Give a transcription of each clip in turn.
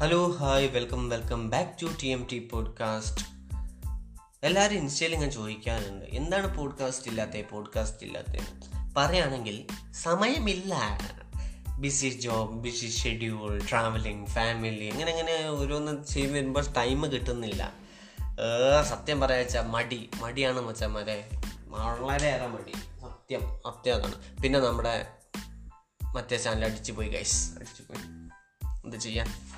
Hello hi welcome welcome back to T M T podcast എല്ലാവരും ഇൻസ്റ്റയിൽ ഞാൻ ചോദിക്കാറുണ്ട് എന്താണ് പോഡ്കാസ്റ്റ് ഇല്ലാത്ത പോഡ്കാസ്റ്റ് ഇല്ലാത്ത? പറയുകയാണെങ്കിൽ സമയമില്ല. Busy job busy schedule travelling family അങ്ങനെ അങ്ങനെ ഓരോന്ന് ചെയ്ത് വരുമ്പോൾ ടൈം കിട്ടുന്നില്ല. സത്യം വെച്ചാൽ മടി മടിയാണ് മച്ചന്മാരെ. വളരെയേറെ മടി സത്യം അത്യാവശ്യമാണ്. പിന്നെ നമ്മുടെ മറ്റേ ചാനൽ അടിച്ചു പോയി ഗൈസ് അടിച്ചു പോയി. എന്ത് ചെയ്യാൻ?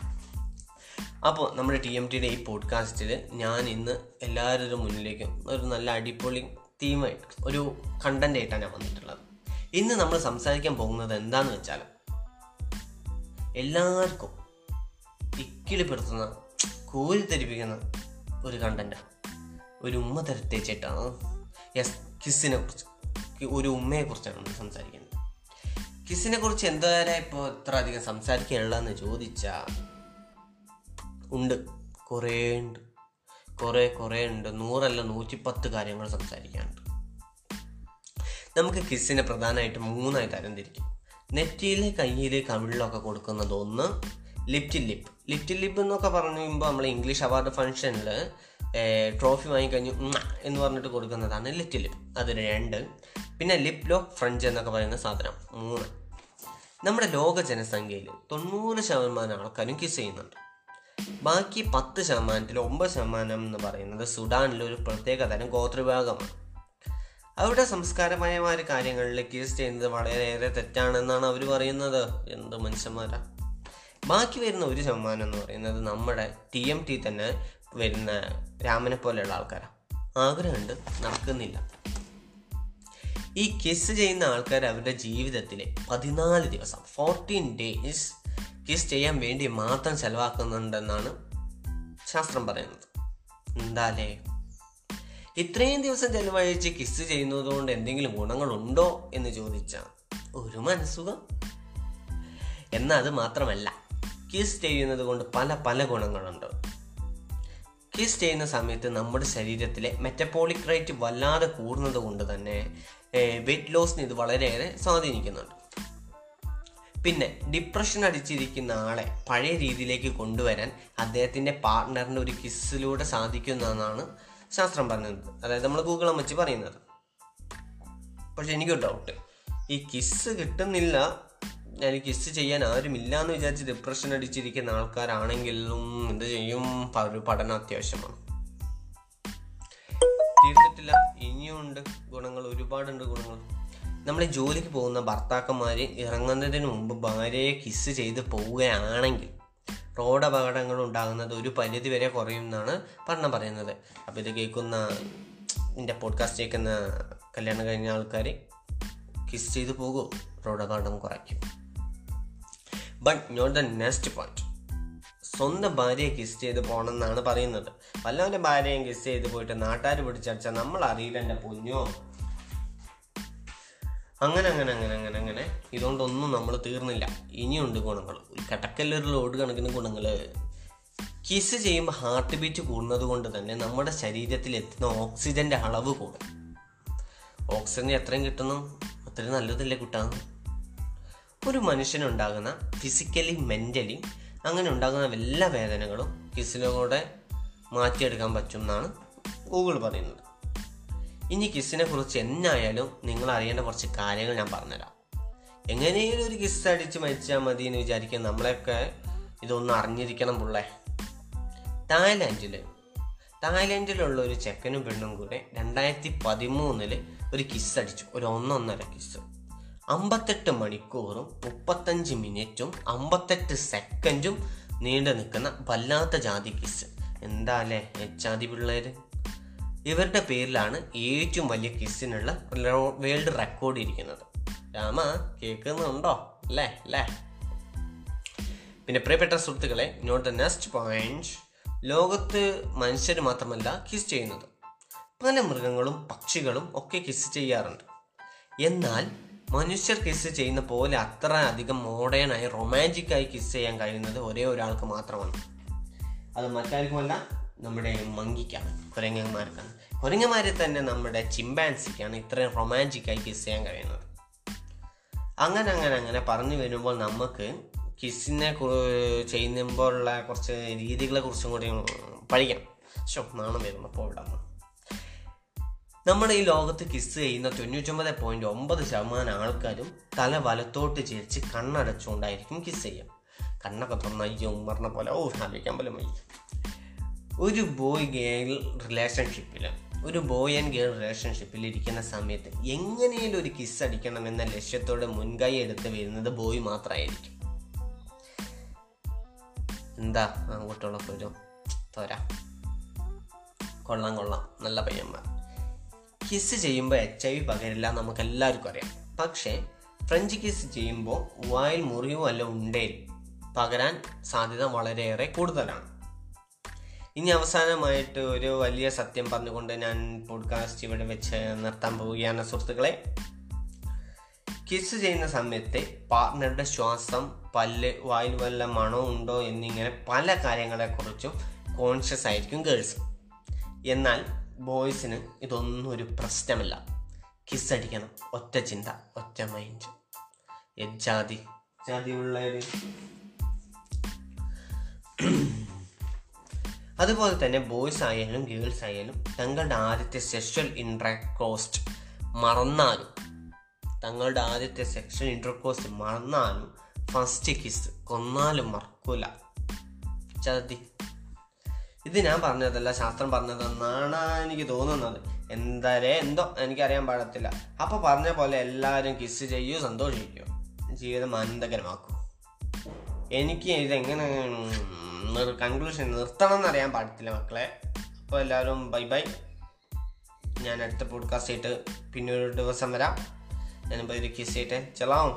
അപ്പോൾ നമ്മുടെ ടി എം ടിയുടെ ഈ പോഡ്കാസ്റ്റിൽ ഞാൻ ഇന്ന് എല്ലാവരുടെ മുന്നിലേക്കും ഒരു നല്ല അടിപൊളി തീമായിട്ട് ഒരു കണ്ടന്റ് ആയിട്ടാണ് ഞാൻ വന്നിട്ടുള്ളത്. ഇന്ന് നമ്മൾ സംസാരിക്കാൻ പോകുന്നത് എന്താണെന്ന് വെച്ചാൽ എല്ലാവർക്കും ഇക്കിളിപ്പെടുത്തുന്ന ധരിപ്പിക്കുന്ന ഒരു കണ്ടന്റാണ് ഒരു ഉമ്മ തരത്തേച്ചിട്ടാണ്. യെസ് കിസ്സിനെ കുറിച്ച് ഒരു ഉമ്മയെ കുറിച്ചാണ് നമ്മൾ സംസാരിക്കുന്നത്. കിസ്സിനെ കുറിച്ച് എന്തുവരെ ഇപ്പോൾ ഇത്ര അധികം സംസാരിക്കാനുള്ളതെന്ന് ചോദിച്ചാൽ ഉണ്ട്. കുറേ ഉണ്ട്. കുറേ കുറേ ഉണ്ട്. നൂറല്ല നൂറ്റിപ്പത്ത് കാര്യങ്ങൾ സംസാരിക്കാനുണ്ട്. നമുക്ക് കിസ്സിനെ പ്രധാനമായിട്ട് മൂന്നായി തരംതിരിക്കും നെറ്റിയിലെ കയ്യിലെ കവിളിലൊക്കെ കൊടുക്കുന്നത് ഒന്ന് lip. To lip lip to lip എന്നൊക്കെ പറയുമ്പോൾ നമ്മൾ ഇംഗ്ലീഷ് അവാർഡ് ഫംഗ്ഷനിൽ ട്രോഫി വാങ്ങിക്കഴിഞ്ഞു എന്ന് പറഞ്ഞിട്ട് കൊടുക്കുന്നതാണ് ലിറ്റിൽ ലിപ്പ് അത് രണ്ട്. പിന്നെ ലിപ് ലോക്ക് ഫ്രഞ്ച് എന്നൊക്കെ പറയുന്ന സാധനം മൂന്ന്. നമ്മുടെ ലോക ജനസംഖ്യയിൽ തൊണ്ണൂറ് ശതമാനം ആൾക്കാരും കിസ് ചെയ്യുന്നുണ്ട്. ബാക്കി പത്ത് ശതമാനത്തിൽ ഒമ്പത് ശതമാനം എന്ന് പറയുന്നത് സുഡാനിലെ ഒരു പ്രത്യേക തരം ഗോത്രവിഭാഗമാണ്. അവരുടെ സംസ്കാരപരമായ കാര്യങ്ങളിൽ കേസ് ചെയ്യുന്നത് വളരെയേറെ തെറ്റാണെന്നാണ് അവർ പറയുന്നത്. എന്ത് മനുഷ്യന്മാരാ. ബാക്കി വരുന്ന ഒരു ശതമാനം എന്ന് പറയുന്നത് നമ്മുടെ ടി എം ടി തന്നെ വരുന്ന രാമനെ പോലെയുള്ള ആൾക്കാരാണ് ആഗ്രഹമുണ്ട് നടക്കുന്നില്ല. ഈ കിസ് ചെയ്യുന്ന ആൾക്കാർ അവരുടെ ജീവിതത്തിലെ പതിനാല് ദിവസം ഫോർട്ടീൻ ഡേയ്സ് കിസ് ചെയ്യാൻ വേണ്ടി മാത്രം ചെലവാക്കുന്നുണ്ടെന്നാണ് ശാസ്ത്രം പറയുന്നത്. എന്താലേ? ഇത്രയും ദിവസം ചെലവഴിച്ച് കിസ് ചെയ്യുന്നതുകൊണ്ട് എന്തെങ്കിലും ഗുണങ്ങളുണ്ടോ എന്ന് ചോദിച്ചാൽ ഒരു മനസ്സുഖം. എന്നാൽ അത് മാത്രമല്ല കിസ് ചെയ്യുന്നത് കൊണ്ട് പല പല ഗുണങ്ങളുണ്ട്. കിസ് ചെയ്യുന്ന സമയത്ത് നമ്മുടെ ശരീരത്തിലെ മെറ്റബോളിക് റേറ്റ് വല്ലാതെ കൂടുന്നത് കൊണ്ട് തന്നെ വെയിറ്റ് ലോസിന് ഇത് വളരെയേറെ സ്വാധീനിക്കുന്നുണ്ട്. പിന്നെ ഡിപ്രഷൻ അടിച്ചിരിക്കുന്ന ആളെ പഴയ രീതിയിലേക്ക് കൊണ്ടുവരാൻ അദ്ദേഹത്തിന്റെ പാർട്ട്ണറിന്റെ ഒരു കിസ്സിലൂടെ സാധിക്കുന്നതെന്നാണ് ശാസ്ത്രം പറയുന്നത് അതായത് നമ്മൾ ഗൂഗിളം വെച്ച് പറയുന്നത്. പക്ഷെ എനിക്കൊരു ഡൗട്ട് ഈ കിസ് കിട്ടുന്നില്ല. ഞാൻ കിസ് ചെയ്യാൻ ആരുമില്ല എന്ന് വിചാരിച്ച് ഡിപ്രഷൻ അടിച്ചിരിക്കുന്ന ആൾക്കാരാണെങ്കിലും എന്ത് ചെയ്യും? ഒരു പഠനം അത്യാവശ്യമാണ്. തീർന്നിട്ടില്ല. ഇനിയുണ്ട് ഗുണങ്ങൾ. ഒരുപാടുണ്ട് ഗുണങ്ങൾ. നമ്മൾ ജോലിക്ക് പോകുന്ന ഭർത്താക്കന്മാർ ഇറങ്ങുന്നതിന് മുമ്പ് ഭാര്യയെ കിസ് ചെയ്ത് പോവുകയാണെങ്കിൽ റോഡ് അപകടങ്ങൾ ഉണ്ടാകുന്നത് ഒരു പരിധി വരെ കുറയും എന്നാണ് പഠനം പറയുന്നത്. അപ്പോൾ ഇത് കേൾക്കുന്ന എന്റെ പോഡ്കാസ്റ്റ് കേൾക്കുന്ന കല്യാണം കഴിഞ്ഞ ആൾക്കാർ കിസ് ചെയ്ത് പോകുമോ റോഡ് അപകടം കുറയ്ക്കും. But not the next point സ്വന്തം ഭാര്യയെ കിസ് ചെയ്ത് പോകണം എന്നാണ് പറയുന്നത്. വല്ലവന്റെ ഭാര്യയും കിസ് ചെയ്ത് പോയിട്ട് നാട്ടുകാർ പിടിച്ചടിച്ചാൽ നമ്മൾ അറിയില്ല എന്റെ പൊന്നോ. അങ്ങനെ അങ്ങനെ അങ്ങനെ അങ്ങനെ അങ്ങനെ. ഇതുകൊണ്ടൊന്നും നമ്മൾ തീർന്നില്ല. ഇനിയുണ്ട് ഗുണങ്ങൾ. കടക്കല്ലൊരു ലോഡ് കണക്കിന് ഗുണങ്ങൾ. കിസ് ചെയ്യുമ്പോൾ ഹാർട്ട് ബീറ്റ് കൂടുന്നത് കൊണ്ട് തന്നെ നമ്മുടെ ശരീരത്തിൽ എത്തുന്ന ഓക്സിജന്റെ അളവ് കൂടും. ഓക്സിജൻ എത്രയും കിട്ടുന്നു അത്രയും നല്ലതല്ലേ കിട്ടാൻ ഒരു മനുഷ്യനുണ്ടാകുന്ന ഫിസിക്കലി മെന്റലി അങ്ങനെ ഉണ്ടാകുന്ന എല്ലാ വേദനകളും കിസിലൂടെ മാറ്റിയെടുക്കാൻ പറ്റും എന്നാണ് ഗൂഗിൾ പറയുന്നത്. ഇനി കിസ്സിനെ കുറിച്ച് എന്നായാലും നിങ്ങൾ അറിയേണ്ട കുറച്ച് കാര്യങ്ങൾ ഞാൻ പറഞ്ഞുതരാം. എങ്ങനെയും ഒരു കിസ് അടിച്ച് മരിച്ചാൽ മതി എന്ന് വിചാരിക്കാൻ നമ്മളെയൊക്കെ ഇതൊന്നും അറിഞ്ഞിരിക്കണം പുള്ളേ. തായ്ലാൻഡിൽ തായ്ലാൻഡിലുള്ള ഒരു ചെക്കനും പെണ്ണും കൂടെ രണ്ടായിരത്തി പതിമൂന്നിൽ ഒരു കിസ് അടിച്ചു. ഒരു ഒന്നൊന്നര കിസ് അമ്പത്തെട്ട് മണിക്കൂറും മുപ്പത്തഞ്ച് മിനിറ്റും അമ്പത്തെട്ട് സെക്കൻഡും നീണ്ടു നിൽക്കുന്ന വല്ലാത്ത ജാതി കിസ് എന്താ അല്ലേ? എച്ചാതി പിള്ളേര്? ഇവരുടെ പേരിലാണ് ഏറ്റവും വലിയ കിസ്സിനുള്ള വേൾഡ് റെക്കോർഡ് ഇരിക്കുന്നത്. രാമ കേൾക്കുന്നുണ്ടോ? അല്ലേ? അല്ലേ? പിന്നെ പ്രിയപ്പെട്ട സുഹൃത്തുക്കളെ നോട്ട് ദ നെക്സ്റ്റ് പോയിന്റ്. ലോകത്ത് മനുഷ്യർ മാത്രമല്ല കിസ് ചെയ്യുന്നത്. പല മൃഗങ്ങളും പക്ഷികളും ഒക്കെ കിസ് ചെയ്യാറുണ്ട്. എന്നാൽ മനുഷ്യർ കിസ് ചെയ്യുന്ന പോലെ അത്ര അധികം മോഡേണായി റൊമാന്റിക്കായി കിസ് ചെയ്യാൻ കഴിയുന്നത് ഒരേ ഒരാൾക്ക് മാത്രമാണ്. അത് മറ്റാർക്കുമല്ല നമ്മുടെ മങ്കിക്കാണ് കുരങ്ങന്മാർക്കാണ്. കുരങ്ങന്മാരെ തന്നെ നമ്മുടെ ചിമ്പാൻസിക്കാണ് ഇത്രയും റൊമാന്റിക്കായി കിസ് ചെയ്യാൻ കഴിയുന്നത്. അങ്ങനെ അങ്ങനെ അങ്ങനെ പറഞ്ഞു വരുമ്പോൾ നമുക്ക് കിസ്സിനെ ചെയ്യുമ്പോഴുള്ള കുറച്ച് രീതികളെ കുറിച്ചും കൂടി പഠിക്കണം. ശോ നാണം വരുന്നു അപ്പോൾ നമ്മുടെ ഈ ലോകത്ത് കിസ് ചെയ്യുന്ന തൊണ്ണൂറ്റൊമ്പത് പോയിന്റ് ഒമ്പത് ശതമാനം ആൾക്കാരും തല വലത്തോട്ട് ചിരിച്ച് കണ്ണടച്ചുകൊണ്ടായിരിക്കും കിസ് ചെയ്യുക. കണ്ണൊക്കെ തുറന്ന അയ്യോ ഉമ്മറിനെ പോലെ ഓ ആലോചിക്കാൻ പോലും വയ്യ. ഒരു ബോയ് ഗേൾ റിലേഷൻഷിപ്പിൽ ഒരു ബോയ് ആൻഡ് ഗേൾ റിലേഷൻഷിപ്പിൽ ഇരിക്കുന്ന സമയത്ത് എങ്ങനെയും ഒരു കിസ് അടിക്കണം എന്ന ലക്ഷ്യത്തോടെ മുൻകൈ എടുത്ത് വരുന്നത് ബോയ് മാത്രമായിരിക്കും എന്താ ആൺകുട്ടികളൊക്കെ ഒരു തോര? കൊള്ളാം കൊള്ളാം. നല്ല പയ്യന്മാർ. കിസ് ചെയ്യുമ്പോൾ എച്ച് ഐ വി പകരില്ല നമുക്ക് എല്ലാവർക്കും അറിയാം. പക്ഷേ ഫ്രഞ്ച് കിസ് ചെയ്യുമ്പോൾ വായിൽ മുറിയോ അല്ല ഉണ്ടേൽ പകരാൻ സാധ്യത വളരെയേറെ കൂടുതലാണ്. ഇനി അവസാനമായിട്ട് ഒരു വലിയ സത്യം പറഞ്ഞുകൊണ്ട് ഞാൻ പോഡ്കാസ്റ്റ് ഇവിടെ വെച്ച് നിർത്താൻ പോവുകയാണ് സുഹൃത്തുക്കളെ. കിസ് ചെയ്യുന്ന സമയത്ത് പാർട്ട്ണറുടെ ശ്വാസം പല്ല് വായിൽ വല്ല മണോ ഉണ്ടോ എന്നിങ്ങനെ പല കാര്യങ്ങളെക്കുറിച്ചും കോൺഷ്യസ് ആയിരിക്കും ഗേൾസ് എന്നാൽ ബോയ്സിന് ഇതൊന്നും ഒരു പ്രശ്നമല്ല. കിസ് അടിക്കണം. ഒറ്റ ചിന്ത ഒറ്റ മൈൻഡ് ജാതി ജാതി? ഉള്ളവര് അതുപോലെ തന്നെ ബോയ്സ് ആയാലും ഗേൾസ് ആയാലും തങ്ങളുടെ ആദ്യത്തെ സെക്ഷൽ ഇൻട്രക്കോസ്റ്റ് മറന്നാലും തങ്ങളുടെ ആദ്യത്തെ സെക്ഷൽ ഇൻട്രക്കോസ്റ്റ് മറന്നാലും ഫസ്റ്റ് കിസ് കൊന്നാലും മറക്കൂല. ചതി. ഇത് ഞാൻ പറഞ്ഞതല്ല ശാസ്ത്രം പറഞ്ഞതെന്നാണ് എനിക്ക് തോന്നുന്നത്. എന്തായാലും എന്തോ എനിക്കറിയാൻ പാടത്തില്ല. അപ്പോൾ പറഞ്ഞ പോലെ എല്ലാവരും കിസ് ചെയ്യൂ സന്തോഷിക്കൂ. ജീവിതം ആനന്ദകരമാക്കൂ എനിക്ക് ഇതെങ്ങനെ കൺക്ലൂഷൻ നിർത്തണം എന്നറിയാൻ പാടത്തില്ല മക്കളെ. അപ്പോൾ എല്ലാവരും ബൈ ബൈ ഞാൻ അടുത്ത പോഡ്കാസ്റ്റ് ആയിട്ട് പിന്നെ ഒരു ദിവസം വരാം. ഞാനിപ്പോൾ ഇത് കിസ് ചെയ്തിട്ട് ചെലാവും